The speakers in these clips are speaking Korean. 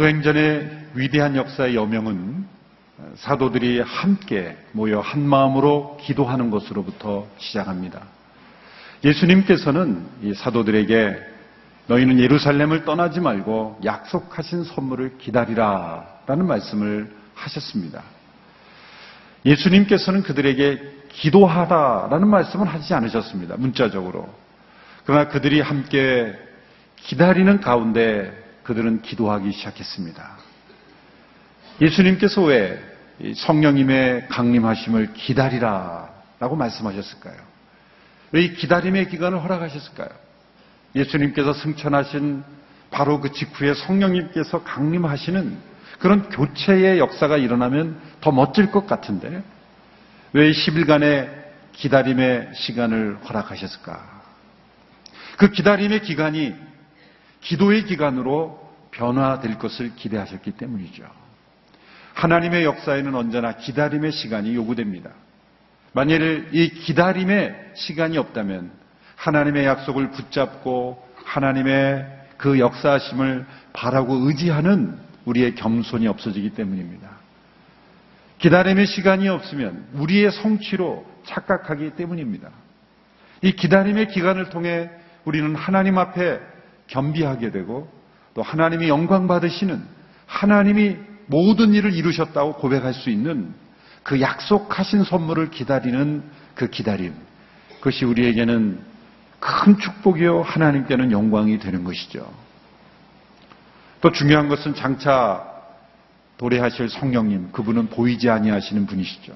사도행전의 위대한 역사의 여명은 사도들이 함께 모여 한 마음으로 기도하는 것으로부터 시작합니다. 예수님께서는 이 사도들에게 너희는 예루살렘을 떠나지 말고 약속하신 선물을 기다리라 라는 말씀을 하셨습니다. 예수님께서는 그들에게 기도하라라는 말씀을 하지 않으셨습니다. 문자적으로. 그러나 그들이 함께 기다리는 가운데 그들은 기도하기 시작했습니다. 예수님께서 왜 성령님의 강림하심을 기다리라 라고 말씀하셨을까요? 왜 이 기다림의 기간을 허락하셨을까요? 예수님께서 승천하신 바로 그 직후에 성령님께서 강림하시는 그런 교체의 역사가 일어나면 더 멋질 것 같은데 왜 10일간의 기다림의 시간을 허락하셨을까? 그 기다림의 기간이 기도의 기간으로 변화될 것을 기대하셨기 때문이죠. 하나님의 역사에는 언제나 기다림의 시간이 요구됩니다. 만일 이 기다림의 시간이 없다면 하나님의 약속을 붙잡고 하나님의 그 역사하심을 바라고 의지하는 우리의 겸손이 없어지기 때문입니다. 기다림의 시간이 없으면 우리의 성취로 착각하기 때문입니다. 이 기다림의 기간을 통해 우리는 하나님 앞에 겸비하게 되고 또 하나님이 영광 받으시는 하나님이 모든 일을 이루셨다고 고백할 수 있는 그 약속하신 선물을 기다리는 그 기다림. 그것이 우리에게는 큰 축복이요. 하나님께는 영광이 되는 것이죠. 또 중요한 것은 장차 도래하실 성령님, 그분은 보이지 아니하시는 분이시죠.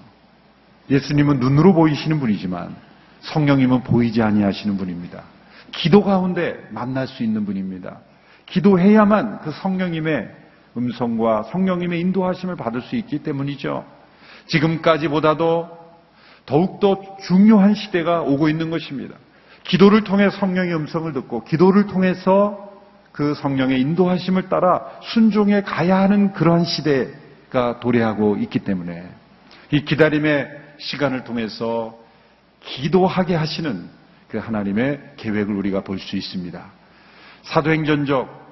예수님은 눈으로 보이시는 분이지만 성령님은 보이지 아니하시는 분입니다. 기도 가운데 만날 수 있는 분입니다. 기도해야만 그 성령님의 음성과 성령님의 인도하심을 받을 수 있기 때문이죠. 지금까지보다도 더욱더 중요한 시대가 오고 있는 것입니다. 기도를 통해 성령의 음성을 듣고 기도를 통해서 그 성령의 인도하심을 따라 순종해 가야 하는 그러한 시대가 도래하고 있기 때문에 이 기다림의 시간을 통해서 기도하게 하시는 그 하나님의 계획을 우리가 볼 수 있습니다. 사도행전적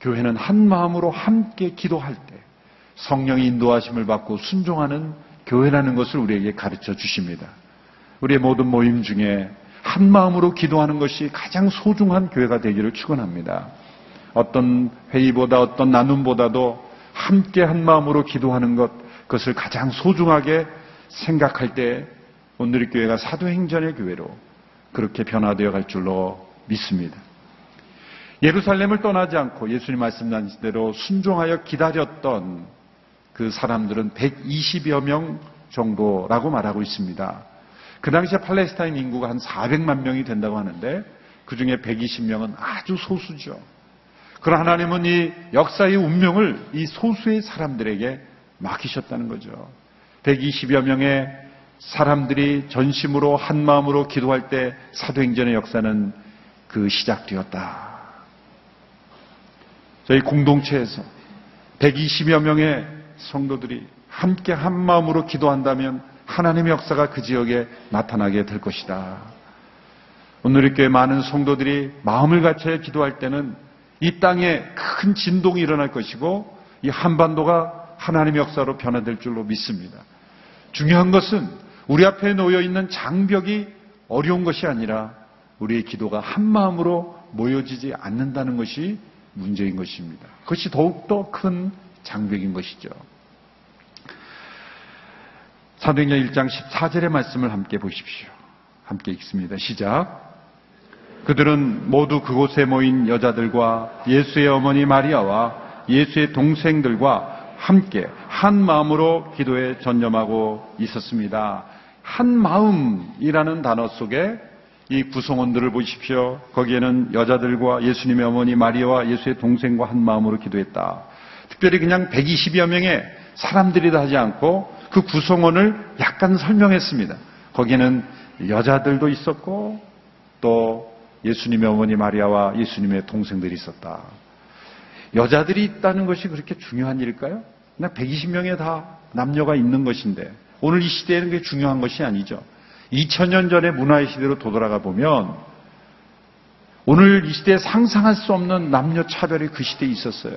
교회는 한 마음으로 함께 기도할 때 성령의 인도하심을 받고 순종하는 교회라는 것을 우리에게 가르쳐 주십니다. 우리의 모든 모임 중에 한 마음으로 기도하는 것이 가장 소중한 교회가 되기를 축원합니다. 어떤 회의보다 어떤 나눔보다도 함께 한 마음으로 기도하는 것 그것을 가장 소중하게 생각할 때 오늘의 교회가 사도행전의 교회로 그렇게 변화되어 갈 줄로 믿습니다. 예루살렘을 떠나지 않고 예수님 말씀하신 대로 순종하여 기다렸던 그 사람들은 120여 명 정도라고 말하고 있습니다. 그 당시에 팔레스타인 인구가 한 400만 명이 된다고 하는데 그 중에 120명은 아주 소수죠. 그러나 하나님은 이 역사의 운명을 이 소수의 사람들에게 맡기셨다는 거죠. 120여 명의 사람들이 전심으로 한 마음으로 기도할 때 사도행전의 역사는 그 시작되었다. 저희 공동체에서 120여 명의 성도들이 함께 한 마음으로 기도한다면 하나님의 역사가 그 지역에 나타나게 될 것이다. 오늘 이렇게 많은 성도들이 마음을 갖춰 기도할 때는 이 땅에 큰 진동이 일어날 것이고 이 한반도가 하나님의 역사로 변화될 줄로 믿습니다. 중요한 것은 우리 앞에 놓여 있는 장벽이 어려운 것이 아니라 우리의 기도가 한 마음으로 모여지지 않는다는 것이 문제인 것입니다. 그것이 더욱더 큰 장벽인 것이죠. 사도행전 1장 14절의 말씀을 함께 보십시오. 함께 읽습니다. 시작. 그들은 모두 그곳에 모인 여자들과 예수의 어머니 마리아와 예수의 동생들과 함께 한 마음으로 기도에 전념하고 있었습니다. 한 마음이라는 단어 속에 이 구성원들을 보십시오. 거기에는 여자들과 예수님의 어머니 마리아와 예수의 동생과 한 마음으로 기도했다. 특별히 그냥 120여 명의 사람들이다 하지 않고 그 구성원을 약간 설명했습니다. 거기에는 여자들도 있었고 또 예수님의 어머니 마리아와 예수님의 동생들이 있었다. 여자들이 있다는 것이 그렇게 중요한 일일까요? 그냥 120명의 다 남녀가 있는 것인데 오늘 이 시대에는 그게 중요한 것이 아니죠. 2000년 전의 문화의 시대로 도돌아가 보면 오늘 이 시대에 상상할 수 없는 남녀 차별이 그 시대에 있었어요.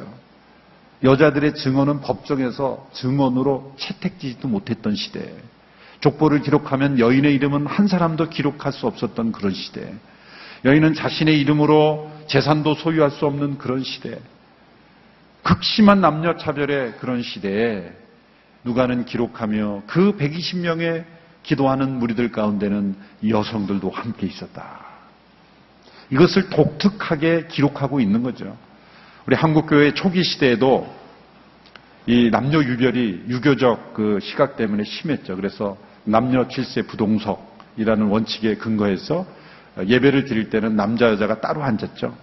여자들의 증언은 법정에서 증언으로 채택지지도 못했던 시대. 족보를 기록하면 여인의 이름은 한 사람도 기록할 수 없었던 그런 시대. 여인은 자신의 이름으로 재산도 소유할 수 없는 그런 시대. 극심한 남녀 차별의 그런 시대에 누가는 기록하며 그 120명의 기도하는 무리들 가운데는 여성들도 함께 있었다. 이것을 독특하게 기록하고 있는 거죠. 우리 한국교회 초기 시대에도 이 남녀 유별이 유교적 그 시각 때문에 심했죠. 그래서 남녀 칠세 부동석이라는 원칙에 근거해서 예배를 드릴 때는 남자 여자가 따로 앉았죠.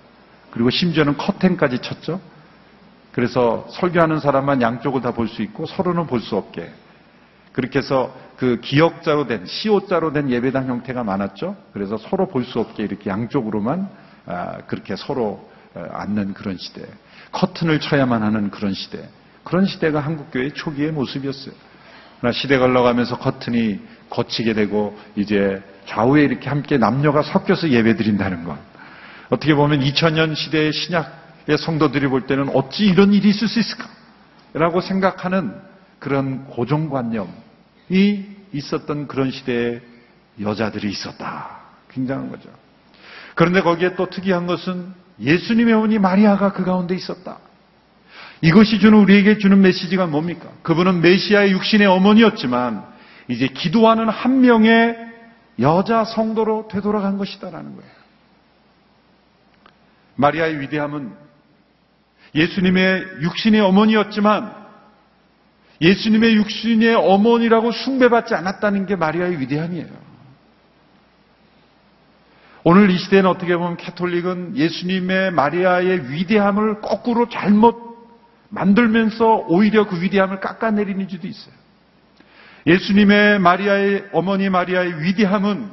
그리고 심지어는 커튼까지 쳤죠. 그래서 설교하는 사람만 양쪽을 다 볼 수 있고 서로는 볼 수 없게 그렇게 해서 그 기역자로 된 시옷자로 된 예배당 형태가 많았죠. 그래서 서로 볼 수 없게 이렇게 양쪽으로만 아, 그렇게 서로 어, 앉는 그런 시대. 커튼을 쳐야만 하는 그런 시대. 그런 시대가 한국 교회 초기의 모습이었어요. 그러나 시대가 흘러가면서 커튼이 거치게 되고 이제 좌우에 이렇게 함께 남녀가 섞여서 예배드린다는 것. 어떻게 보면 2000년 시대의 신약의 성도들이 볼 때는 어찌 이런 일이 있을 수 있을까? 라고 생각하는 그런 고정관념이 있었던 그런 시대에 여자들이 있었다. 굉장한 거죠. 그런데 거기에 또 특이한 것은 예수님의 어머니 마리아가 그 가운데 있었다. 이것이 주는 우리에게 주는 메시지가 뭡니까? 그분은 메시아의 육신의 어머니였지만 이제 기도하는 한 명의 여자 성도로 되돌아간 것이다라는 거예요. 마리아의 위대함은 예수님의 육신의 어머니였지만 예수님의 육신의 어머니라고 숭배받지 않았다는 게 마리아의 위대함이에요. 오늘 이 시대는 어떻게 보면 캐톨릭은 예수님의 마리아의 위대함을 거꾸로 잘못 만들면서 오히려 그 위대함을 깎아내리는 지도 있어요. 예수님의 마리아의 어머니 마리아의 위대함은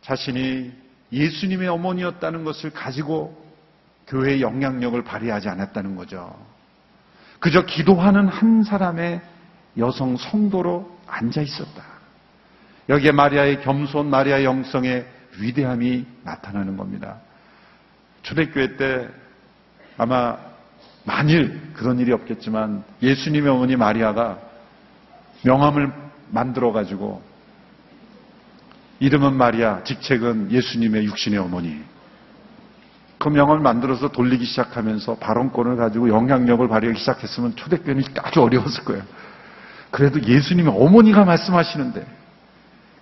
자신이 예수님의 어머니였다는 것을 가지고 교회의 영향력을 발휘하지 않았다는 거죠. 그저 기도하는 한 사람의 여성 성도로 앉아 있었다. 여기에 마리아의 겸손, 마리아의 영성의 위대함이 나타나는 겁니다. 초대교회 때 아마 만일 그런 일이 없겠지만 예수님의 어머니 마리아가 명함을 만들어 가지고 이름은 마리아, 직책은 예수님의 육신의 어머니. 그 명함을 만들어서 돌리기 시작하면서 발언권을 가지고 영향력을 발휘하기 시작했으면 초대교회는 아주 어려웠을 거예요. 그래도 예수님의 어머니가 말씀하시는데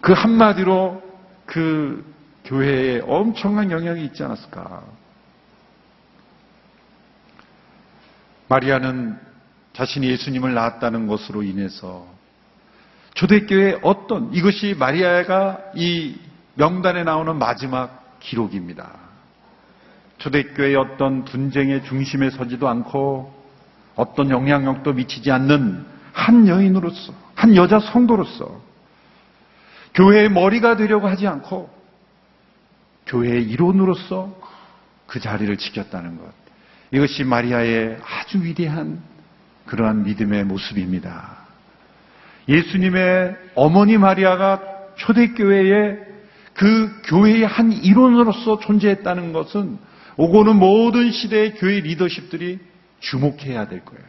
그 한마디로 그 교회에 엄청난 영향이 있지 않았을까. 마리아는 자신이 예수님을 낳았다는 것으로 인해서 초대교회 어떤 이것이 마리아가 이 명단에 나오는 마지막 기록입니다. 초대교회의 어떤 분쟁의 중심에 서지도 않고 어떤 영향력도 미치지 않는 한 여인으로서, 한 여자 성도로서 교회의 머리가 되려고 하지 않고 교회의 일원으로서 그 자리를 지켰다는 것. 이것이 마리아의 아주 위대한 그러한 믿음의 모습입니다. 예수님의 어머니 마리아가 초대교회의 그 교회의 한 일원으로서 존재했다는 것은 오고 는 모든 시대의 교회 리더십들이 주목해야 될 거예요.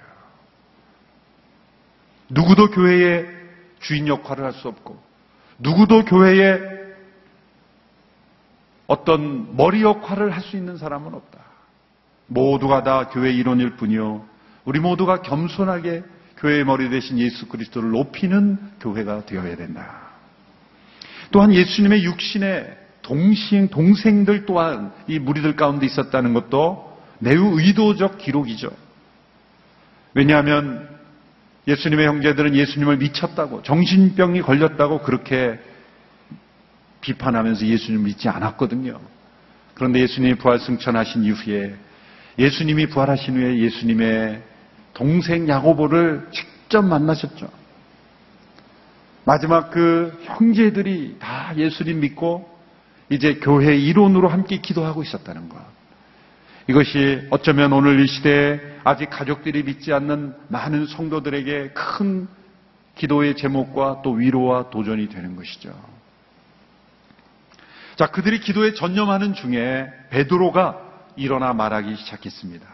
누구도 교회의 주인 역할을 할 수 없고, 누구도 교회의 어떤 머리 역할을 할 수 있는 사람은 없다. 모두가 다 교회 일원일 뿐이요. 우리 모두가 겸손하게 교회의 머리 대신 예수 그리스도를 높이는 교회가 되어야 된다. 또한 예수님의 육신의 동시행 동생들 또한 이 무리들 가운데 있었다는 것도 매우 의도적 기록이죠. 왜냐하면 예수님의 형제들은 예수님을 미쳤다고 정신병이 걸렸다고 그렇게 비판하면서 예수님을 믿지 않았거든요. 그런데 예수님이 부활 승천하신 이후에 예수님이 부활하신 후에 예수님의 동생 야고보를 직접 만나셨죠. 마지막 그 형제들이 다 예수님 믿고 이제 교회 일원으로 함께 기도하고 있었다는 것. 이것이 어쩌면 오늘 이 시대에 아직 가족들이 믿지 않는 많은 성도들에게 큰 기도의 제목과 또 위로와 도전이 되는 것이죠. 자, 그들이 기도에 전념하는 중에 베드로가 일어나 말하기 시작했습니다.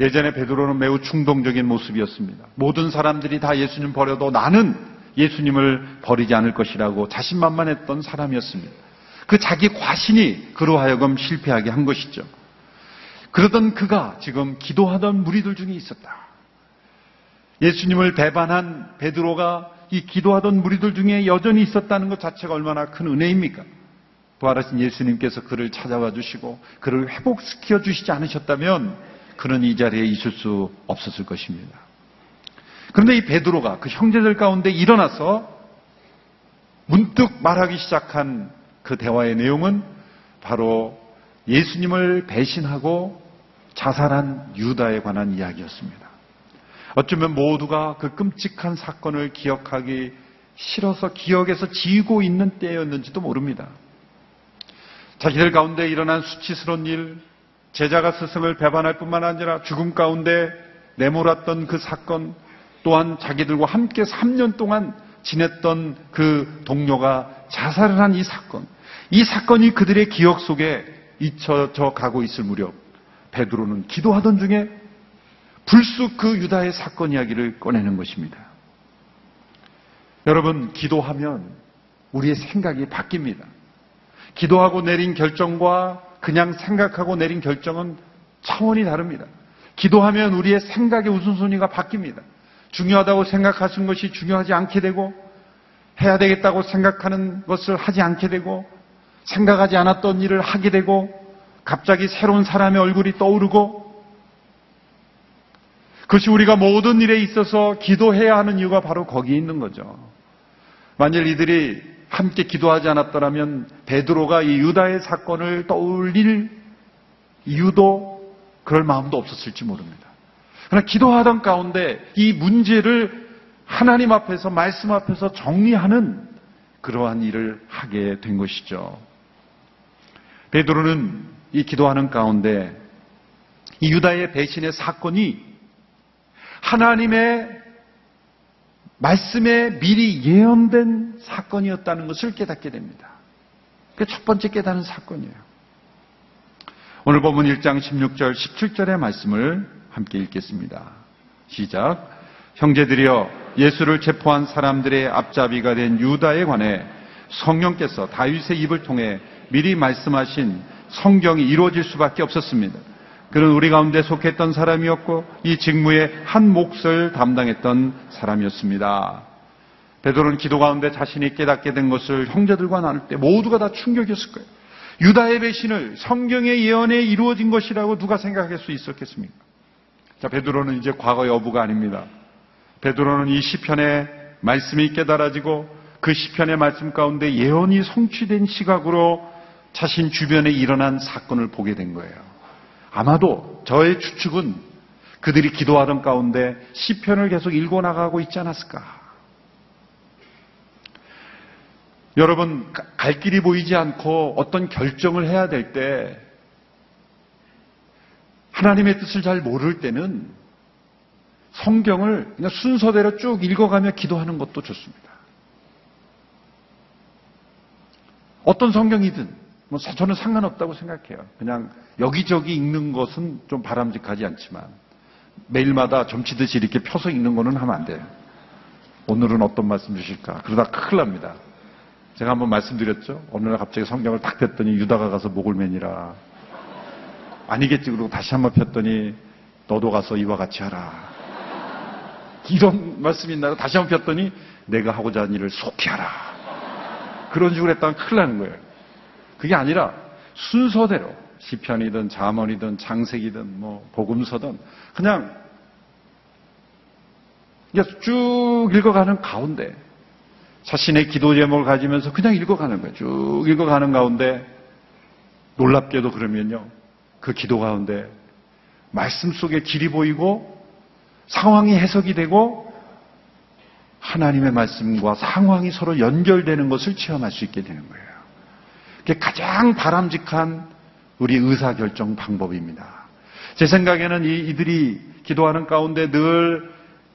예전에 베드로는 매우 충동적인 모습이었습니다. 모든 사람들이 다 예수님 버려도 나는 예수님을 버리지 않을 것이라고 자신만만했던 사람이었습니다. 그 자기 과신이 그로 하여금 실패하게 한 것이죠. 그러던 그가 지금 기도하던 무리들 중에 있었다. 예수님을 배반한 베드로가 이 기도하던 무리들 중에 여전히 있었다는 것 자체가 얼마나 큰 은혜입니까? 부활하신 예수님께서 그를 찾아와 주시고 그를 회복시켜 주시지 않으셨다면 그는 이 자리에 있을 수 없었을 것입니다. 그런데 이 베드로가 그 형제들 가운데 일어나서 문득 말하기 시작한 그 대화의 내용은 바로 예수님을 배신하고 자살한 유다에 관한 이야기였습니다. 어쩌면 모두가 그 끔찍한 사건을 기억하기 싫어서 기억에서 지우고 있는 때였는지도 모릅니다. 자기들 가운데 일어난 수치스러운 일, 제자가 스승을 배반할 뿐만 아니라 죽음 가운데 내몰았던 그 사건, 또한 자기들과 함께 3년 동안 지냈던 그 동료가 자살을 한 이 사건, 이 사건이 그들의 기억 속에 잊혀져 가고 있을 무렵, 베드로는 기도하던 중에 불쑥 그 유다의 사건 이야기를 꺼내는 것입니다. 여러분, 기도하면 우리의 생각이 바뀝니다. 기도하고 내린 결정과 그냥 생각하고 내린 결정은 차원이 다릅니다. 기도하면 우리의 생각의 우선순위가 바뀝니다. 중요하다고 생각하신 것이 중요하지 않게 되고 해야 되겠다고 생각하는 것을 하지 않게 되고 생각하지 않았던 일을 하게 되고 갑자기 새로운 사람의 얼굴이 떠오르고 그것이 우리가 모든 일에 있어서 기도해야 하는 이유가 바로 거기에 있는 거죠. 만일 이들이 함께 기도하지 않았더라면 베드로가 이 유다의 사건을 떠올릴 이유도 그럴 마음도 없었을지 모릅니다. 그러나 기도하던 가운데 이 문제를 하나님 앞에서 말씀 앞에서 정리하는 그러한 일을 하게 된 것이죠. 베드로는 이 기도하는 가운데 이 유다의 배신의 사건이 하나님의 말씀에 미리 예언된 사건이었다는 것을 깨닫게 됩니다. 그게 첫 번째 깨닫는 사건이에요. 오늘 본문 1장 16절, 17절의 말씀을 함께 읽겠습니다. 시작. 형제들이여 예수를 체포한 사람들의 앞잡이가 된 유다에 관해 성령께서 다윗의 입을 통해 미리 말씀하신 성경이 이루어질 수밖에 없었습니다. 그는 우리 가운데 속했던 사람이었고 이 직무의 한 몫을 담당했던 사람이었습니다. 베드로는 기도 가운데 자신이 깨닫게 된 것을 형제들과 나눌 때 모두가 다 충격이었을 거예요. 유다의 배신을 성경의 예언에 이루어진 것이라고 누가 생각할 수 있었겠습니까? 자, 베드로는 이제 과거 여부가 아닙니다. 베드로는 이 시편의 말씀이 깨달아지고 그 시편의 말씀 가운데 예언이 성취된 시각으로 자신 주변에 일어난 사건을 보게 된 거예요. 아마도 저의 추측은 그들이 기도하던 가운데 시편을 계속 읽어 나가고 있지 않았을까? 여러분 갈 길이 보이지 않고 어떤 결정을 해야 될 때 하나님의 뜻을 잘 모를 때는 성경을 그냥 순서대로 쭉 읽어가며 기도하는 것도 좋습니다. 어떤 성경이든 뭐 저는 상관없다고 생각해요. 그냥 여기저기 읽는 것은 좀 바람직하지 않지만 매일마다 점치듯이 이렇게 펴서 읽는 거는 하면 안 돼요. 오늘은 어떤 말씀 주실까? 그러다 큰일 납니다. 제가 한번 말씀드렸죠? 어느 날 갑자기 성경을 딱 폈더니 유다가 가서 목을 매니라. 아니겠지. 그러고 다시 한번 폈더니 너도 가서 이와 같이 하라. 이런 말씀이 있나요? 다시 한번 폈더니 내가 하고자 하는 일을 속히 하라. 그런 식으로 했다면 큰일 나는 거예요. 그게 아니라 순서대로 시편이든 자문이든 장색이든 뭐 복음서든 그냥 쭉 읽어가는 가운데 자신의 기도 제목을 가지면서 그냥 읽어가는 거예요. 쭉 읽어가는 가운데 놀랍게도 그러면요. 그 기도 가운데 말씀 속에 길이 보이고 상황이 해석이 되고 하나님의 말씀과 상황이 서로 연결되는 것을 체험할 수 있게 되는 거예요. 그게 가장 바람직한 우리 의사결정 방법입니다. 제 생각에는 이, 이들이 기도하는 가운데 늘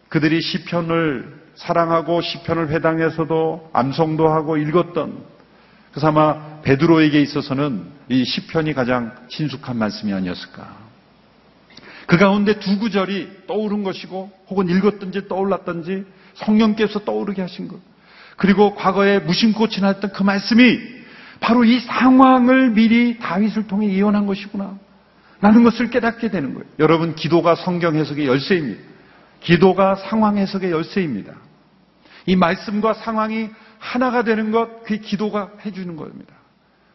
그들이 시편을 사랑하고 시편을 회당에서도 암송도 하고 읽었던 그래서 아마 베드로에게 있어서는 이 시편이 가장 친숙한 말씀이 아니었을까. 그 가운데 두 구절이 떠오른 것이고 혹은 읽었든지 떠올랐든지 성령께서 떠오르게 하신 것. 그리고 과거에 무심코 지났던 그 말씀이 바로 이 상황을 미리 다윗을 통해 예언한 것이구나. 라는 것을 깨닫게 되는 거예요. 여러분, 기도가 성경 해석의 열쇠입니다. 기도가 상황 해석의 열쇠입니다. 이 말씀과 상황이 하나가 되는 것, 그게 기도가 해주는 겁니다.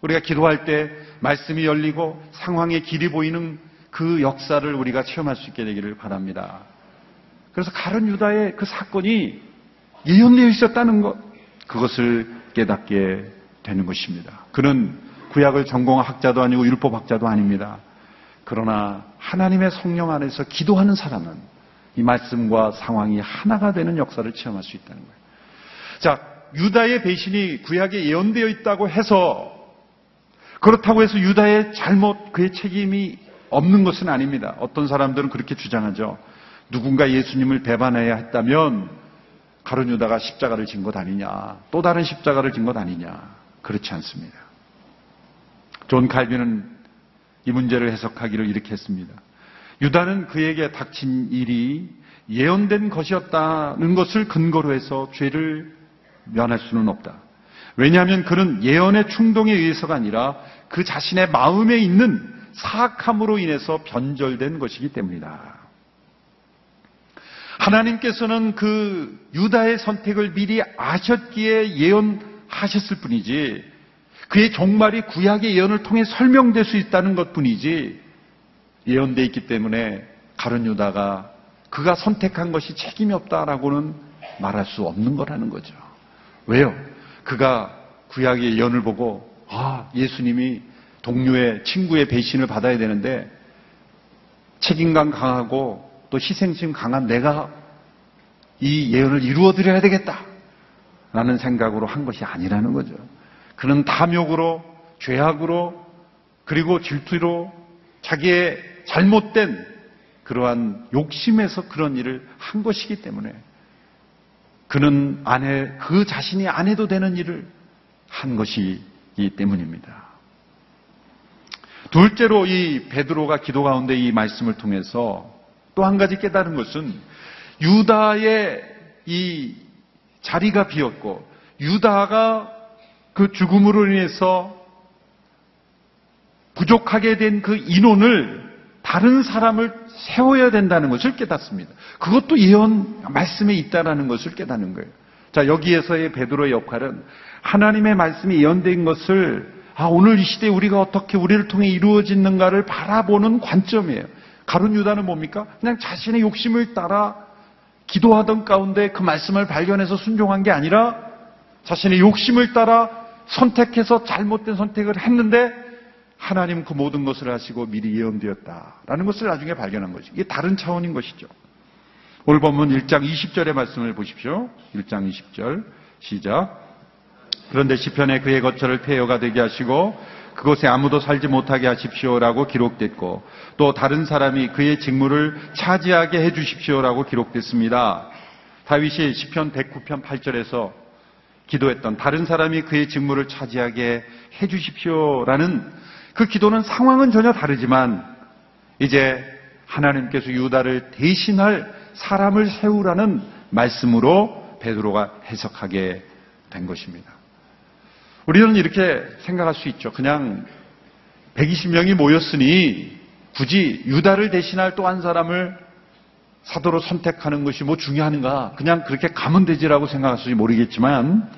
우리가 기도할 때 말씀이 열리고 상황의 길이 보이는 그 역사를 우리가 체험할 수 있게 되기를 바랍니다. 그래서 가른 유다의 그 사건이 예언되어 있었다는 것, 그것을 깨닫게 되는 것입니다. 그는 구약을 전공한 학자도 아니고 율법 학자도 아닙니다. 그러나 하나님의 성령 안에서 기도하는 사람은 이 말씀과 상황이 하나가 되는 역사를 체험할 수 있다는 거예요. 자, 유다의 배신이 구약에 예언되어 있다고 해서 그렇다고 해서 유다의 잘못, 그의 책임이 없는 것은 아닙니다. 어떤 사람들은 그렇게 주장하죠. 누군가 예수님을 배반해야 했다면 가룟 유다가 십자가를 진 것 아니냐. 또 다른 십자가를 진 것 아니냐. 그렇지 않습니다. 존 칼빈은 이 문제를 해석하기를 이렇게 했습니다. 유다는 그에게 닥친 일이 예언된 것이었다는 것을 근거로 해서 죄를 면할 수는 없다. 왜냐하면 그는 예언의 충동에 의해서가 아니라 그 자신의 마음에 있는 사악함으로 인해서 변절된 것이기 때문이다. 하나님께서는 그 유다의 선택을 미리 아셨기에 예언 하셨을 뿐이지 그의 종말이 구약의 예언을 통해 설명될 수 있다는 것 뿐이지 예언돼 있기 때문에 가론 유다가 그가 선택한 것이 책임이 없다라고는 말할 수 없는 거라는 거죠. 왜요? 그가 구약의 예언을 보고 아 예수님이 동료의 친구의 배신을 받아야 되는데 책임감 강하고 또 희생심 강한 내가 이 예언을 이루어 드려야 되겠다. 라는 생각으로 한 것이 아니라는 거죠. 그는 탐욕으로, 죄악으로, 그리고 질투로 자기의 잘못된 그러한 욕심에서 그런 일을 한 것이기 때문에 그는 안 해, 그 자신이 안 해도 되는 일을 한 것이기 때문입니다. 둘째로 이 베드로가 기도 가운데 이 말씀을 통해서 또 한 가지 깨달은 것은 유다의 이 자리가 비었고 유다가 그 죽음으로 인해서 부족하게 된 그 인원을 다른 사람을 세워야 된다는 것을 깨닫습니다. 그것도 예언 말씀에 있다라는 것을 깨닫는 거예요. 자, 여기에서의 베드로의 역할은 하나님의 말씀이 예언된 것을 아, 오늘 이 시대에 우리가 어떻게 우리를 통해 이루어지는가를 바라보는 관점이에요. 가룟 유다는 뭡니까? 그냥 자신의 욕심을 따라 기도하던 가운데 그 말씀을 발견해서 순종한 게 아니라 자신의 욕심을 따라 선택해서 잘못된 선택을 했는데 하나님 그 모든 것을 하시고 미리 예언되었다라는 것을 나중에 발견한 것이 이게 다른 차원인 것이죠. 오늘 본문 1장 20절의 말씀을 보십시오. 1장 20절 시작. 그런데 시편에 그의 거처를 폐허가 되게 하시고 그곳에 아무도 살지 못하게 하십시오라고 기록됐고 또 다른 사람이 그의 직무를 차지하게 해 주십시오라고 기록됐습니다. 다윗이 시편 109편 8절에서 기도했던 다른 사람이 그의 직무를 차지하게 해 주십시오라는 그 기도는 상황은 전혀 다르지만 이제 하나님께서 유다를 대신할 사람을 세우라는 말씀으로 베드로가 해석하게 된 것입니다. 우리는 이렇게 생각할 수 있죠. 그냥 120명이 모였으니 굳이 유다를 대신할 또 한 사람을 사도로 선택하는 것이 뭐 중요한가? 그냥 그렇게 가면 되지라고 생각할지 모르겠지만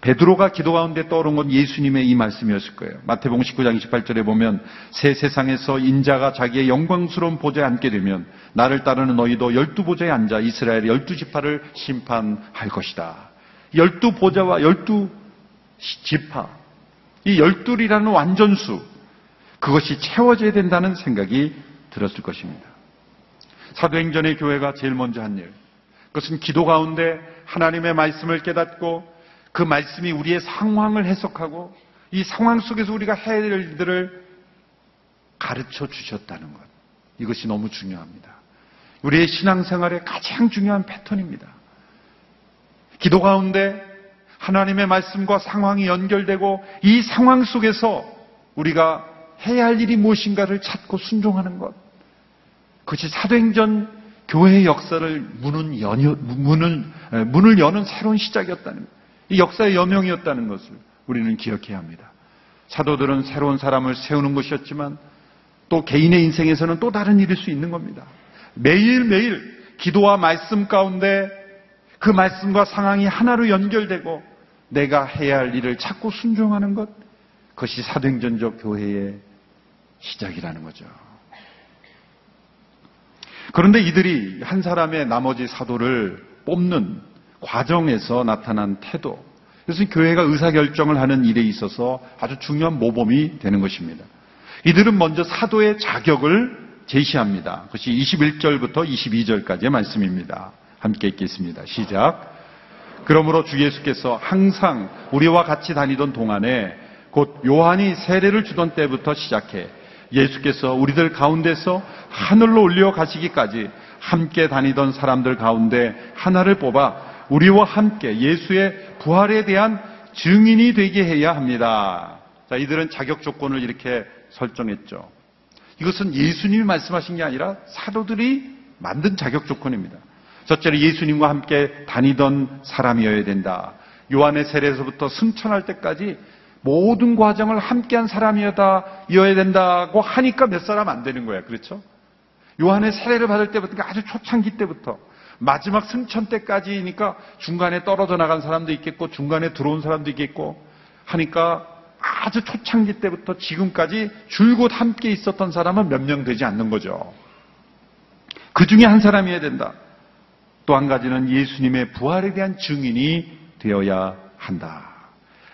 베드로가 기도 가운데 떠오른 건 예수님의 이 말씀이었을 거예요. 마태복음 19장 28절에 보면 새 세상에서 인자가 자기의 영광스러운 보좌에 앉게 되면 나를 따르는 너희도 열두 보좌에 앉아 이스라엘의 열두 지파를 심판할 것이다. 열두 보좌와 열두 지파, 이 열둘이라는 완전수, 그것이 채워져야 된다는 생각이 들었을 것입니다. 사도행전의 교회가 제일 먼저 한 일, 그것은 기도 가운데 하나님의 말씀을 깨닫고 그 말씀이 우리의 상황을 해석하고 이 상황 속에서 우리가 해야 될 일들을 가르쳐 주셨다는 것. 이것이 너무 중요합니다. 우리의 신앙생활의 가장 중요한 패턴입니다. 기도 가운데 하나님의 말씀과 상황이 연결되고 이 상황 속에서 우리가 해야 할 일이 무엇인가를 찾고 순종하는 것. 그것이 사도행전 교회의 역사를 문은 여녀, 문을, 문을 여는 새로운 시작이었다는, 이 역사의 여명이었다는 것을 우리는 기억해야 합니다. 사도들은 새로운 사람을 세우는 것이었지만 또 개인의 인생에서는 또 다른 일일 수 있는 겁니다. 매일매일 기도와 말씀 가운데 그 말씀과 상황이 하나로 연결되고 내가 해야 할 일을 찾고 순종하는 것, 그것이 사도행전적 교회의 시작이라는 거죠. 그런데 이들이 한 사람의 나머지 사도를 뽑는 과정에서 나타난 태도, 그래서 교회가 의사결정을 하는 일에 있어서 아주 중요한 모범이 되는 것입니다. 이들은 먼저 사도의 자격을 제시합니다. 그것이 21절부터 22절까지의 말씀입니다. 함께 읽겠습니다. 시작. 그러므로 주 예수께서 항상 우리와 같이 다니던 동안에 곧 요한이 세례를 주던 때부터 시작해 예수께서 우리들 가운데서 하늘로 올려 가시기까지 함께 다니던 사람들 가운데 하나를 뽑아 우리와 함께 예수의 부활에 대한 증인이 되게 해야 합니다. 자, 이들은 자격 조건을 이렇게 설정했죠. 이것은 예수님이 말씀하신 게 아니라 사도들이 만든 자격 조건입니다. 첫째로 예수님과 함께 다니던 사람이어야 된다. 요한의 세례에서부터 승천할 때까지 모든 과정을 함께한 사람이어야 된다고 하니까 몇 사람 안 되는 거야. 그렇죠? 요한의 세례를 받을 때부터 아주 초창기 때부터 마지막 승천 때까지니까 중간에 떨어져 나간 사람도 있겠고 중간에 들어온 사람도 있겠고 하니까 아주 초창기 때부터 지금까지 줄곧 함께 있었던 사람은 몇 명 되지 않는 거죠. 그 중에 한 사람이어야 된다. 또 한 가지는 예수님의 부활에 대한 증인이 되어야 한다.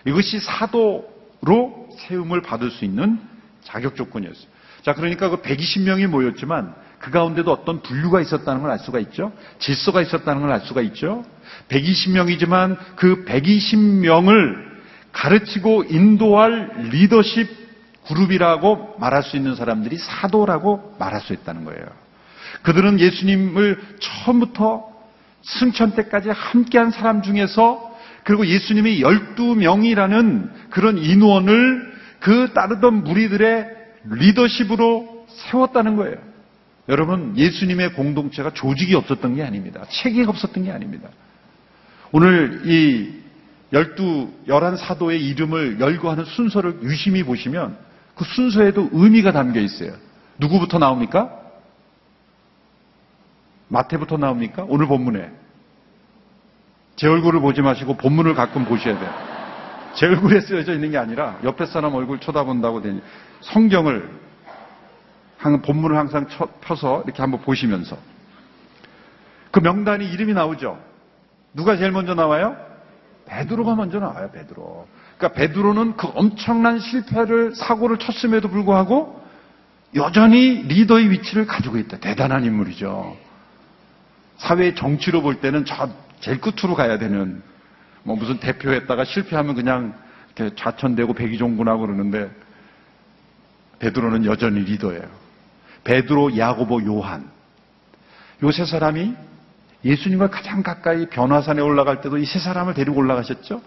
이것이 사도로 세움을 받을 수 있는 자격 조건이었어요. 자, 그러니까 그 120명이 모였지만 그 가운데도 어떤 분류가 있었다는 걸 알 수가 있죠. 질서가 있었다는 걸 알 수가 있죠. 120명이지만 그 120명을 가르치고 인도할 리더십 그룹이라고 말할 수 있는 사람들이 사도라고 말할 수 있다는 거예요. 그들은 예수님을 처음부터 승천 때까지 함께한 사람 중에서 그리고 예수님이 12명이라는 그런 인원을 그 따르던 무리들의 리더십으로 세웠다는 거예요. 여러분, 예수님의 공동체가 조직이 없었던 게 아닙니다. 체계가 없었던 게 아닙니다. 오늘 이 열두, 열한 사도의 이름을 열거하는 순서를 유심히 보시면 그 순서에도 의미가 담겨 있어요. 누구부터 나옵니까? 마태부터 나옵니까? 오늘 본문에. 제 얼굴을 보지 마시고 본문을 가끔 보셔야 돼요. 제 얼굴에 쓰여져 있는 게 아니라 옆에 사람 얼굴 쳐다본다고 되니 성경을 본문을 항상 펴서 이렇게 한번 보시면서 그 명단이 이름이 나오죠. 누가 제일 먼저 나와요? 베드로가 먼저 나와요. 베드로. 그러니까 베드로는 그 엄청난 실패를 사고를 쳤음에도 불구하고 여전히 리더의 위치를 가지고 있다. 대단한 인물이죠. 사회 정치로 볼 때는 저 제일 끝으로 가야 되는 뭐 무슨 대표했다가 실패하면 그냥 이렇게 좌천되고 백의종군하고 그러는데 베드로는 여전히 리더예요. 베드로, 야고보, 요한. 요 세 사람이 예수님과 가장 가까이 변화산에 올라갈 때도 이 세 사람을 데리고 올라가셨죠?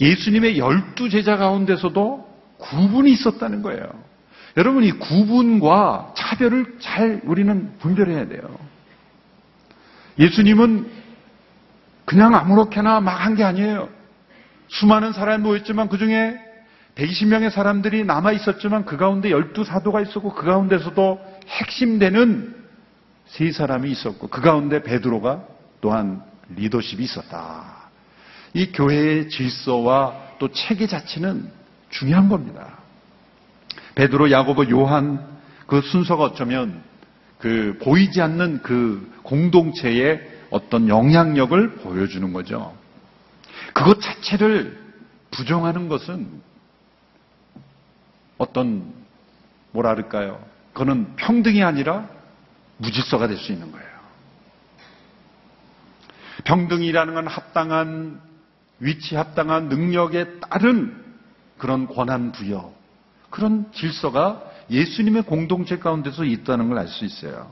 예수님의 열두 제자 가운데서도 구분이 있었다는 거예요. 여러분, 이 구분과 차별을 잘 우리는 분별해야 돼요. 예수님은 그냥 아무렇게나 막 한 게 아니에요. 수많은 사람이 모였지만 그 중에 120명의 사람들이 남아 있었지만 그 가운데 12사도가 있었고 그 가운데서도 핵심되는 세 사람이 있었고 그 가운데 베드로가 또한 리더십이 있었다. 이 교회의 질서와 또 체계 자체는 중요한 겁니다. 베드로, 야고보, 요한 그 순서가 어쩌면 그 보이지 않는 그 공동체의 어떤 영향력을 보여주는 거죠. 그것 자체를 부정하는 것은 어떤 뭐라 그럴까요? 그거는 평등이 아니라 무질서가 될 수 있는 거예요. 평등이라는 건 합당한 위치, 합당한 능력에 따른 그런 권한 부여, 그런 질서가 예수님의 공동체 가운데서 있다는 걸 알 수 있어요.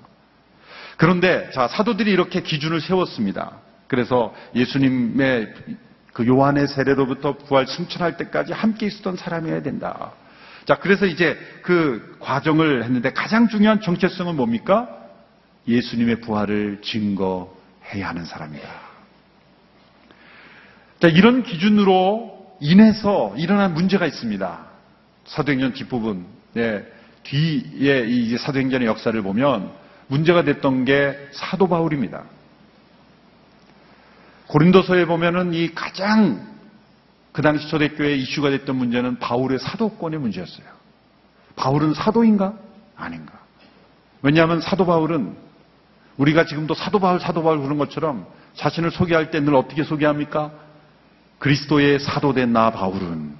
그런데 자 사도들이 이렇게 기준을 세웠습니다. 그래서 예수님의 그 요한의 세례로부터 부활 승천할 때까지 함께 있었던 사람이어야 된다. 자, 그래서 이제 그 과정을 했는데 가장 중요한 정체성은 뭡니까? 예수님의 부활을 증거해야 하는 사람이다. 자, 이런 기준으로 인해서 일어난 문제가 있습니다. 사도행전 뒷부분, 네, 뒤에 이 사도행전의 역사를 보면 문제가 됐던 게 사도 바울입니다. 고린도서에 보면은 이 가장 그 당시 초대교회 이슈가 됐던 문제는 바울의 사도권의 문제였어요. 바울은 사도인가? 아닌가? 왜냐하면 사도 바울은 우리가 지금도 사도 바울, 사도 바울 그런 것처럼 자신을 소개할 때 늘 어떻게 소개합니까? 그리스도의 사도된 나 바울은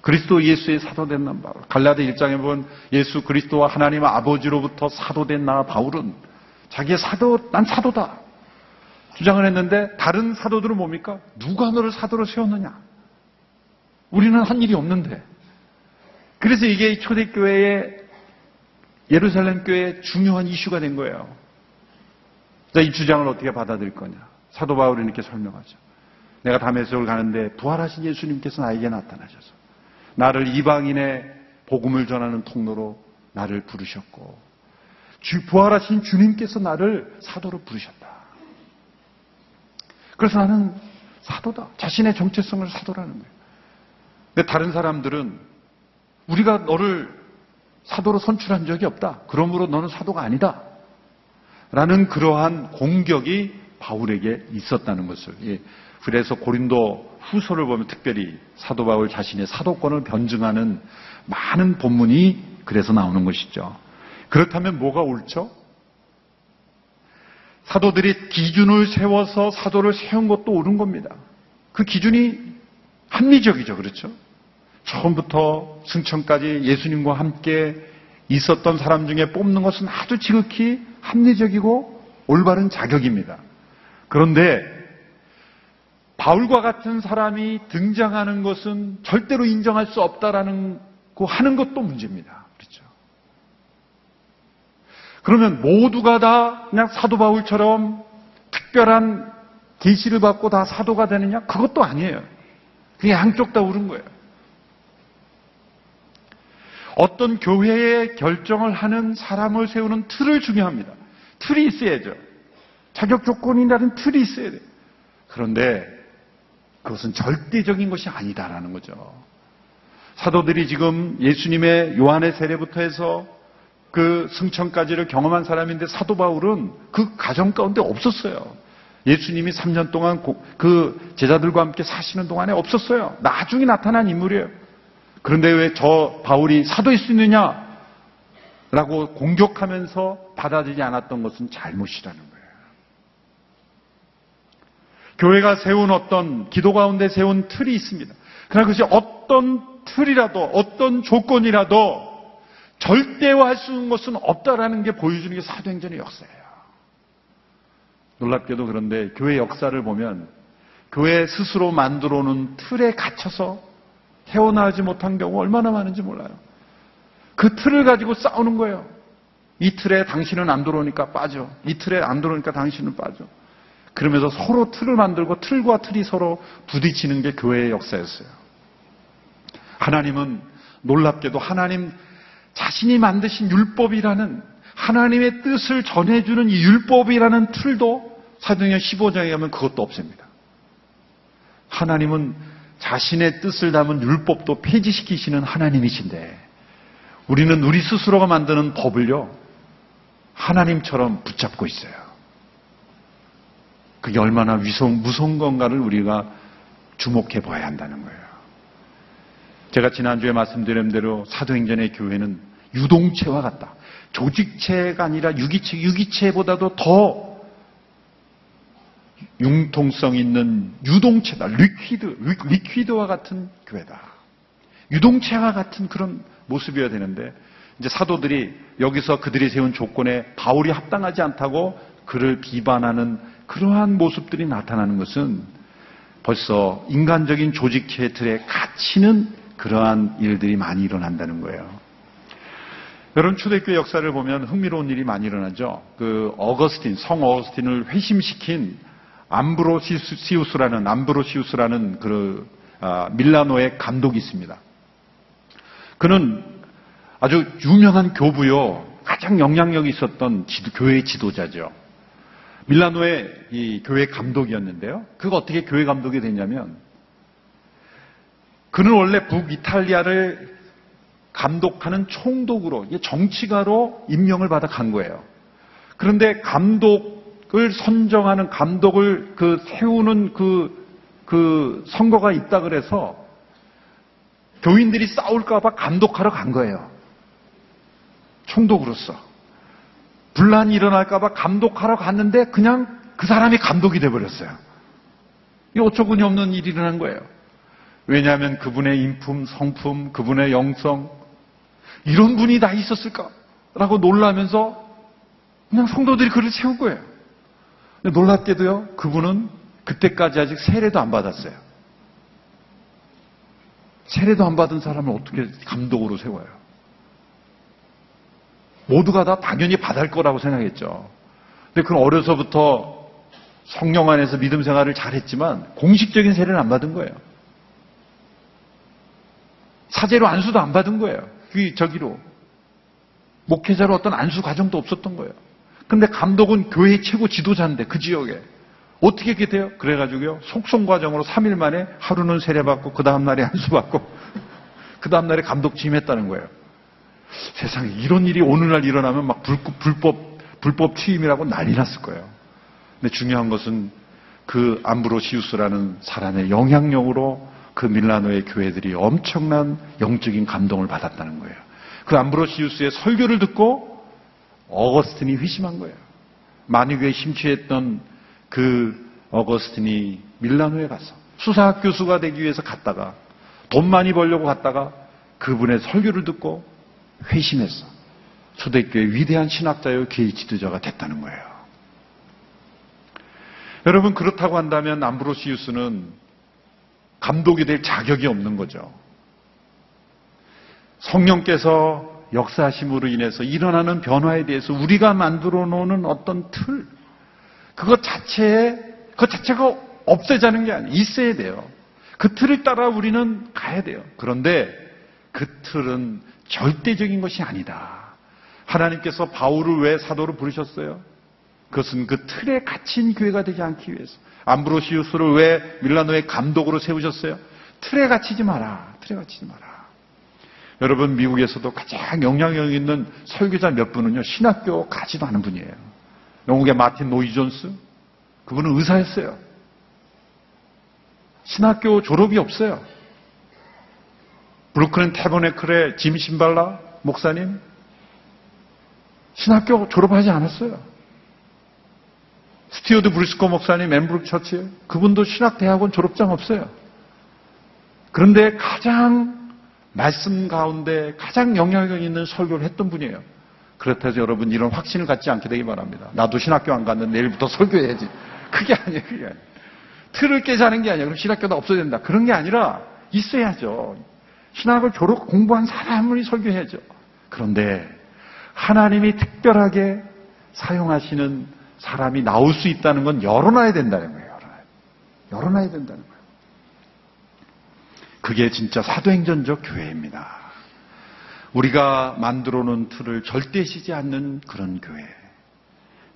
그리스도 예수의 사도된 나 바울. 갈라디 1장에 보면 예수 그리스도와 하나님 아버지로부터 사도된 나 바울은 자기의 사도, 난 사도다. 주장을 했는데 다른 사도들은 뭡니까? 누가 너를 사도로 세웠느냐? 우리는 한 일이 없는데. 그래서 이게 초대교회의 예루살렘 교회의 중요한 이슈가 된 거예요. 자, 이 주장을 어떻게 받아들일 거냐? 사도 바울이 이렇게 설명하죠. 내가 다메섹을 가는데 부활하신 예수님께서 나에게 나타나셔서 나를 이방인의 복음을 전하는 통로로 나를 부르셨고 주, 부활하신 주님께서 나를 사도로 부르셨다. 그래서 나는 사도다. 자신의 정체성을 사도라는 거예요. 근데 다른 사람들은 우리가 너를 사도로 선출한 적이 없다. 그러므로 너는 사도가 아니다. 라는 그러한 공격이 바울에게 있었다는 것을. 예. 그래서 고린도 후서를 보면 특별히 사도 바울 자신의 사도권을 변증하는 많은 본문이 그래서 나오는 것이죠. 그렇다면 뭐가 옳죠? 사도들이 기준을 세워서 사도를 세운 것도 옳은 겁니다. 그 기준이 합리적이죠. 그렇죠? 처음부터 승천까지 예수님과 함께 있었던 사람 중에 뽑는 것은 아주 지극히 합리적이고 올바른 자격입니다. 그런데 바울과 같은 사람이 등장하는 것은 절대로 인정할 수 없다라는 거 하는 것도 문제입니다. 그러면 모두가 다 그냥 사도 바울처럼 특별한 계시를 받고 다 사도가 되느냐? 그것도 아니에요. 그게 양쪽 다 옳은 거예요. 어떤 교회의 결정을 하는 사람을 세우는 틀을 중요합니다. 틀이 있어야죠. 자격 조건이라는 틀이 있어야 돼요. 그런데 그것은 절대적인 것이 아니다라는 거죠. 사도들이 지금 예수님의 요한의 세례부터 해서 그 승천까지를 경험한 사람인데 사도 바울은 그 가정 가운데 없었어요. 예수님이 3년 동안 그 제자들과 함께 사시는 동안에 없었어요. 나중에 나타난 인물이에요. 그런데 왜 저 바울이 사도일 수 있느냐? 라고 공격하면서 받아들이지 않았던 것은 잘못이라는 거예요. 교회가 세운 어떤 기도 가운데 세운 틀이 있습니다. 그러나 그것이 어떤 틀이라도 어떤 조건이라도 절대화할 수 있는 것은 없다라는 게 보여주는 게 사도행전의 역사예요. 놀랍게도 그런데 교회 역사를 보면 교회 스스로 만들어 놓은 틀에 갇혀서 헤어나오지 못한 경우 얼마나 많은지 몰라요. 그 틀을 가지고 싸우는 거예요. 이 틀에 당신은 안 들어오니까 빠져. 이 틀에 안 들어오니까 당신은 빠져. 그러면서 서로 틀을 만들고 틀과 틀이 서로 부딪히는 게 교회의 역사였어요. 하나님은 놀랍게도 하나님 자신이 만드신 율법이라는 하나님의 뜻을 전해주는 이 율법이라는 틀도 사도행전 15장에 가면 그것도 없습니다. 하나님은 자신의 뜻을 담은 율법도 폐지시키시는 하나님이신데 우리는 우리 스스로가 만드는 법을요 하나님처럼 붙잡고 있어요. 그게 얼마나 위성, 무서운 건가를 우리가 주목해 봐야 한다는 거예요. 제가 지난주에 말씀드린 대로 사도행전의 교회는 유동체와 같다. 조직체가 아니라 유기체, 유기체보다도 더 융통성 있는 유동체다. liquid, liquid와 같은 교회다. 유동체와 같은 그런 모습이어야 되는데, 이제 사도들이 여기서 그들이 세운 조건에 바울이 합당하지 않다고 그를 비반하는 그러한 모습들이 나타나는 것은 벌써 인간적인 조직체 틀에 갇히는 그러한 일들이 많이 일어난다는 거예요. 여러분 초대교회 역사를 보면 흥미로운 일이 많이 일어나죠. 그 어거스틴, 성 어거스틴을 회심시킨 암브로시우스라는 암브로시우스라는 그 아, 밀라노의 감독이 있습니다. 그는 아주 유명한 교부요. 가장 영향력이 있었던 지도, 교회 지도자죠. 밀라노의 이 교회 감독이었는데요. 그가 어떻게 교회 감독이 됐냐면 그는 원래 북이탈리아를 감독하는 총독으로 정치가로 임명을 받아 간 거예요. 그런데 감독을 선정하는 감독을 그 세우는 그, 그 선거가 있다 그래서 교인들이 싸울까봐 감독하러 간 거예요. 총독으로서. 분란이 일어날까봐 감독하러 갔는데 그냥 그 사람이 감독이 돼버렸어요. 이 어처구니 없는 일이 일어난 거예요. 왜냐하면 그분의 인품, 성품, 그분의 영성, 이런 분이 다 있었을까? 라고 놀라면서 그냥 성도들이 그를 채운 거예요. 놀랍게도요, 그분은 그때까지 아직 세례도 안 받았어요. 세례도 안 받은 사람을 어떻게 감독으로 세워요? 모두가 다 당연히 받을 거라고 생각했죠. 근데 그는 어려서부터 성령 안에서 믿음 생활을 잘했지만 공식적인 세례는 안 받은 거예요. 사제로 안수도 안 받은 거예요. 그 저기로 목회자로 어떤 안수 과정도 없었던 거예요. 근데 감독은 교회 최고 지도자인데 그 지역에 어떻게 이렇게 돼요? 그래가지고요 속성 과정으로 3일 만에 하루는 세례 받고 그 다음 날에 안수 받고 그 다음 날에 감독 취임했다는 거예요. 세상에 이런 일이 오늘날 일어나면 막 불법, 불법, 취임이라고 난리 났을 거예요. 근데 중요한 것은 그 암브로시우스라는 사람의 영향력으로 그 밀라노의 교회들이 엄청난 영적인 감동을 받았다는 거예요. 그 암브로시우스의 설교를 듣고 어거스틴이 회심한 거예요. 만유교에 심취했던 그 어거스틴이 밀라노에 가서 수사학 교수가 되기 위해서 갔다가 돈 많이 벌려고 갔다가 그분의 설교를 듣고 회심했어. 초대교회 위대한 신학자요 교회 지도자가 됐다는 거예요. 여러분 그렇다고 한다면 암브로시우스는 감독이 될 자격이 없는 거죠. 성령께서 역사하심으로 인해서 일어나는 변화에 대해서 우리가 만들어 놓는 어떤 틀, 그것 자체에, 그 자체가 없애자는 게 아니에요. 있어야 돼요. 그 틀을 따라 우리는 가야 돼요. 그런데 그 틀은 절대적인 것이 아니다. 하나님께서 바울을 왜 사도로 부르셨어요? 그것은 그 틀에 갇힌 교회가 되지 않기 위해서. 암브로시우스를 왜 밀라노의 감독으로 세우셨어요? 틀에 갇히지 마라. 틀에 갇히지 마라. 여러분 미국에서도 가장 영향력 있는 설교자 몇 분은요 신학교 가지도 않은 분이에요. 영국의 마틴 노이 존스 그분은 의사였어요. 신학교 졸업이 없어요. 브루클린 태버네클의 짐 신발라 목사님 신학교 졸업하지 않았어요. 스튜어트 브리스코 목사님 Elmbrook Church 그분도 신학대학원 졸업장 없어요. 그런데 가장 말씀 가운데 가장 영향력 있는 설교를 했던 분이에요. 그렇다 해서 여러분 이런 확신을 갖지 않게 되기 바랍니다. 나도 신학교 안 갔는데 내일부터 설교해야지. 그게 아니에요. 그게 아니에요. 틀을 깨자는 게 아니에요. 그럼 신학교도 없어야 된다. 그런 게 아니라 있어야죠. 신학을 졸업 공부한 사람이 설교해야죠. 그런데 하나님이 특별하게 사용하시는 사람이 나올 수 있다는 건 열어놔야 된다는 거예요. 열어놔야, 열어놔야 된다는 거예요. 그게 진짜 사도행전적 교회입니다. 우리가 만들어 놓은 틀을 절대 쉬지 않는 그런 교회.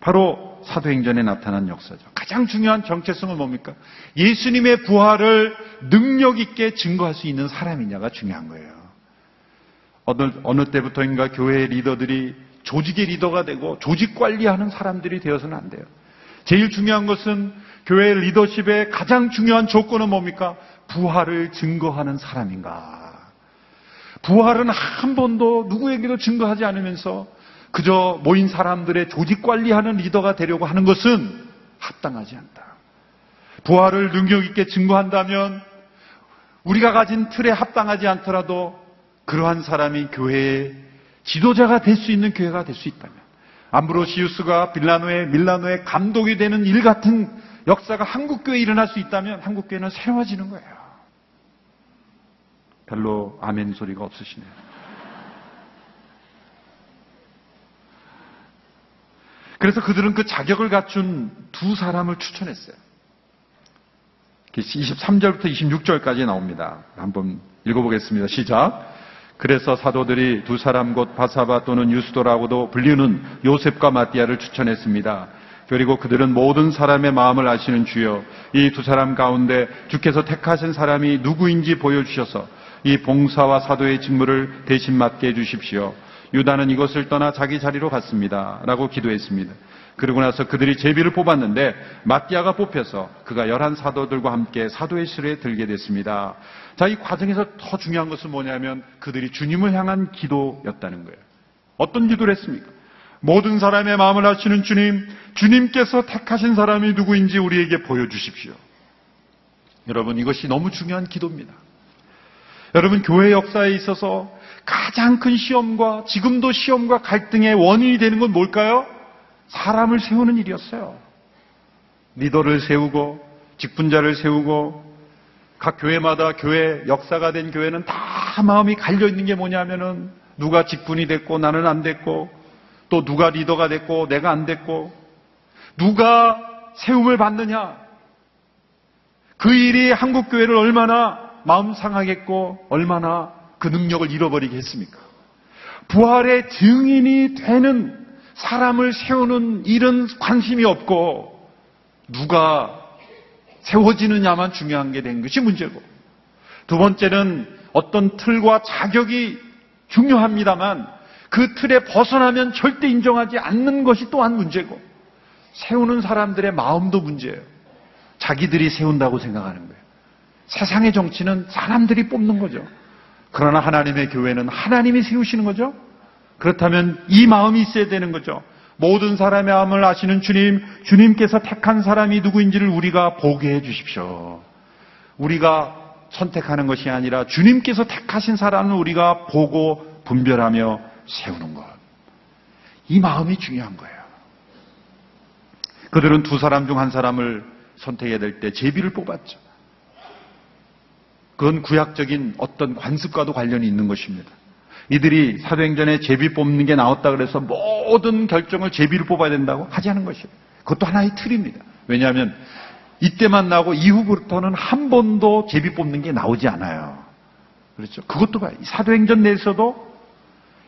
바로 사도행전에 나타난 역사죠. 가장 중요한 정체성은 뭡니까? 예수님의 부활을 능력 있게 증거할 수 있는 사람이냐가 중요한 거예요. 어느, 어느 때부터인가 교회 리더들이 조직의 리더가 되고 조직 관리하는 사람들이 되어서는 안 돼요. 제일 중요한 것은 교회 리더십의 가장 중요한 조건은 뭡니까? 부활을 증거하는 사람인가? 부활은 한 번도 누구에게도 증거하지 않으면서 그저 모인 사람들의 조직 관리하는 리더가 되려고 하는 것은 합당하지 않다. 부활을 능력 있게 증거한다면 우리가 가진 틀에 합당하지 않더라도 그러한 사람이 교회에 지도자가 될 수 있는 교회가 될 수 있다면 암브로시우스가 빌라노의 밀라노의 감독이 되는 일 같은 역사가 한국 교회에 일어날 수 있다면 한국 교회는 새로워지는 거예요. 별로 아멘 소리가 없으시네요. 그래서 그들은 그 자격을 갖춘 두 사람을 추천했어요. 23절부터 26절까지 나옵니다. 한번 읽어보겠습니다. 시작. 그래서 사도들이 두 사람 곧 바사바 또는 유스도라고도 불리는 요셉과 마띠아를 추천했습니다. 그리고 그들은 모든 사람의 마음을 아시는 주여 이 두 사람 가운데 주께서 택하신 사람이 누구인지 보여주셔서 이 봉사와 사도의 직무를 대신 맡게 해주십시오. 유다는 이것을 떠나 자기 자리로 갔습니다. 라고 기도했습니다. 그러고 나서 그들이 제비를 뽑았는데 마띠아가 뽑혀서 그가 열한 사도들과 함께 사도의 실에 들게 됐습니다. 자, 이 과정에서 더 중요한 것은 뭐냐면 그들이 주님을 향한 기도였다는 거예요. 어떤 기도를 했습니까? 모든 사람의 마음을 아시는 주님, 주님께서 택하신 사람이 누구인지 우리에게 보여주십시오. 여러분, 이것이 너무 중요한 기도입니다. 여러분, 교회 역사에 있어서 가장 큰 시험과 지금도 시험과 갈등의 원인이 되는 건 뭘까요? 사람을 세우는 일이었어요. 리더를 세우고 직분자를 세우고 각 교회마다 교회 역사가 된 교회는 다 마음이 갈려 있는 게 뭐냐면은 누가 직분이 됐고 나는 안 됐고 또 누가 리더가 됐고 내가 안 됐고 누가 세움을 받느냐 그 일이 한국 교회를 얼마나 마음 상하겠고 얼마나 그 능력을 잃어버리게 했습니까? 부활의 증인이 되는 사람을 세우는 일은 관심이 없고 누가 세워지느냐만 중요한 게 된 것이 문제고 두 번째는 어떤 틀과 자격이 중요합니다만 그 틀에 벗어나면 절대 인정하지 않는 것이 또한 문제고 세우는 사람들의 마음도 문제예요. 자기들이 세운다고 생각하는 거예요. 세상의 정치는 사람들이 뽑는 거죠. 그러나 하나님의 교회는 하나님이 세우시는 거죠. 그렇다면 이 마음이 있어야 되는 거죠. 모든 사람의 마음을 아시는 주님, 주님께서 택한 사람이 누구인지를 우리가 보게 해 주십시오. 우리가 선택하는 것이 아니라 주님께서 택하신 사람을 우리가 보고 분별하며 세우는 것. 이 마음이 중요한 거예요. 그들은 두 사람 중 한 사람을 선택해야 될 때 제비를 뽑았죠. 그건 구약적인 어떤 관습과도 관련이 있는 것입니다. 이들이 사도행전에 제비 뽑는 게 나왔다 그래서 모든 결정을 제비를 뽑아야 된다고 하지 않은 것이에요. 그것도 하나의 틀입니다. 왜냐하면 이때만 나오고 이후부터는 한 번도 제비 뽑는 게 나오지 않아요. 그렇죠? 그것도 봐요. 사도행전 내에서도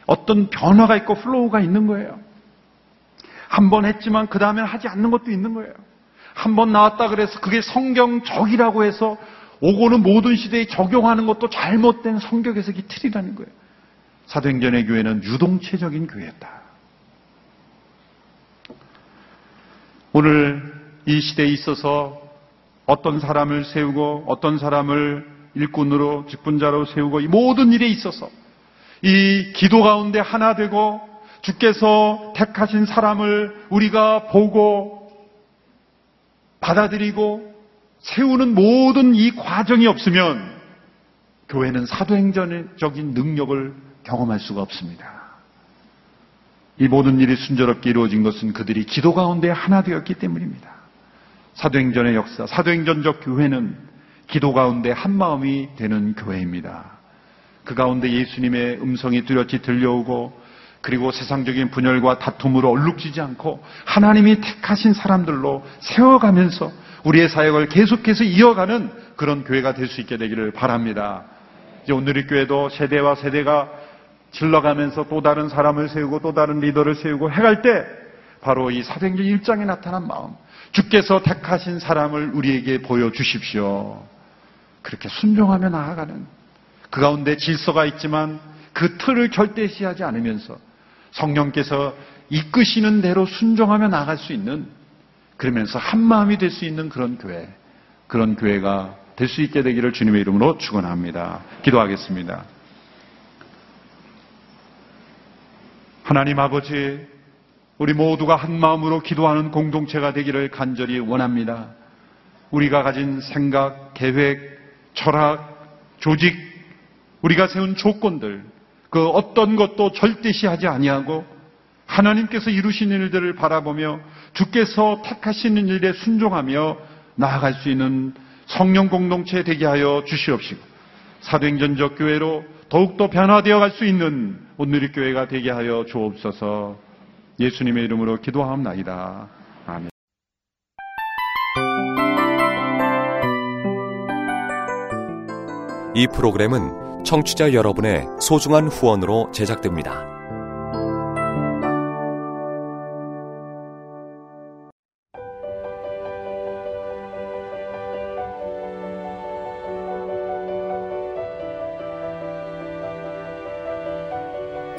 어떤 변화가 있고 flow가 있는 거예요. 한 번 했지만 그 다음에 하지 않는 것도 있는 거예요. 한 번 나왔다 그래서 그게 성경적이라고 해서 오고는 모든 시대에 적용하는 것도 잘못된 성경 해석이 틀이라는 거예요. 사도행전의 교회는 유동체적인 교회였다. 오늘 이 시대에 있어서 어떤 사람을 세우고 어떤 사람을 일꾼으로 직분자로 세우고 이 모든 일에 있어서 이 기도 가운데 하나 되고 주께서 택하신 사람을 우리가 보고 받아들이고 세우는 모든 이 과정이 없으면 교회는 사도행전적인 능력을 경험할 수가 없습니다. 이 모든 일이 순조롭게 이루어진 것은 그들이 기도 가운데 하나 되었기 때문입니다. 사도행전의 역사, 사도행전적 교회는 기도 가운데 한 마음이 되는 교회입니다. 그 가운데 예수님의 음성이 뚜렷이 들려오고 그리고 세상적인 분열과 다툼으로 얼룩지지 않고 하나님이 택하신 사람들로 세워가면서 우리의 사역을 계속해서 이어가는 그런 교회가 될 수 있게 되기를 바랍니다. 이제 오늘의 교회도 세대와 세대가 질러가면서 또 다른 사람을 세우고 또 다른 리더를 세우고 해갈 때 바로 이 사도행전 1장에 나타난 마음. 주께서 택하신 사람을 우리에게 보여주십시오. 그렇게 순종하며 나아가는 그 가운데 질서가 있지만 그 틀을 절대시하지 않으면서 성령께서 이끄시는 대로 순종하며 나아갈 수 있는 그러면서 한 마음이 될 수 있는 그런 교회, 그런 교회가 될 수 있게 되기를 주님의 이름으로 축원합니다. 기도하겠습니다. 하나님 아버지, 우리 모두가 한 마음으로 기도하는 공동체가 되기를 간절히 원합니다. 우리가 가진 생각, 계획, 철학, 조직, 우리가 세운 조건들, 그 어떤 것도 절대시하지 아니하고 하나님께서 이루시는 일들을 바라보며 주께서 택하시는 일에 순종하며 나아갈 수 있는 성령 공동체 되게 하여 주시옵시고 사도행전적 교회로 더욱더 변화되어 갈 수 있는 오늘의 교회가 되게 하여 주옵소서 예수님의 이름으로 기도하옵나이다. 아멘. 이 프로그램은 청취자 여러분의 소중한 후원으로 제작됩니다.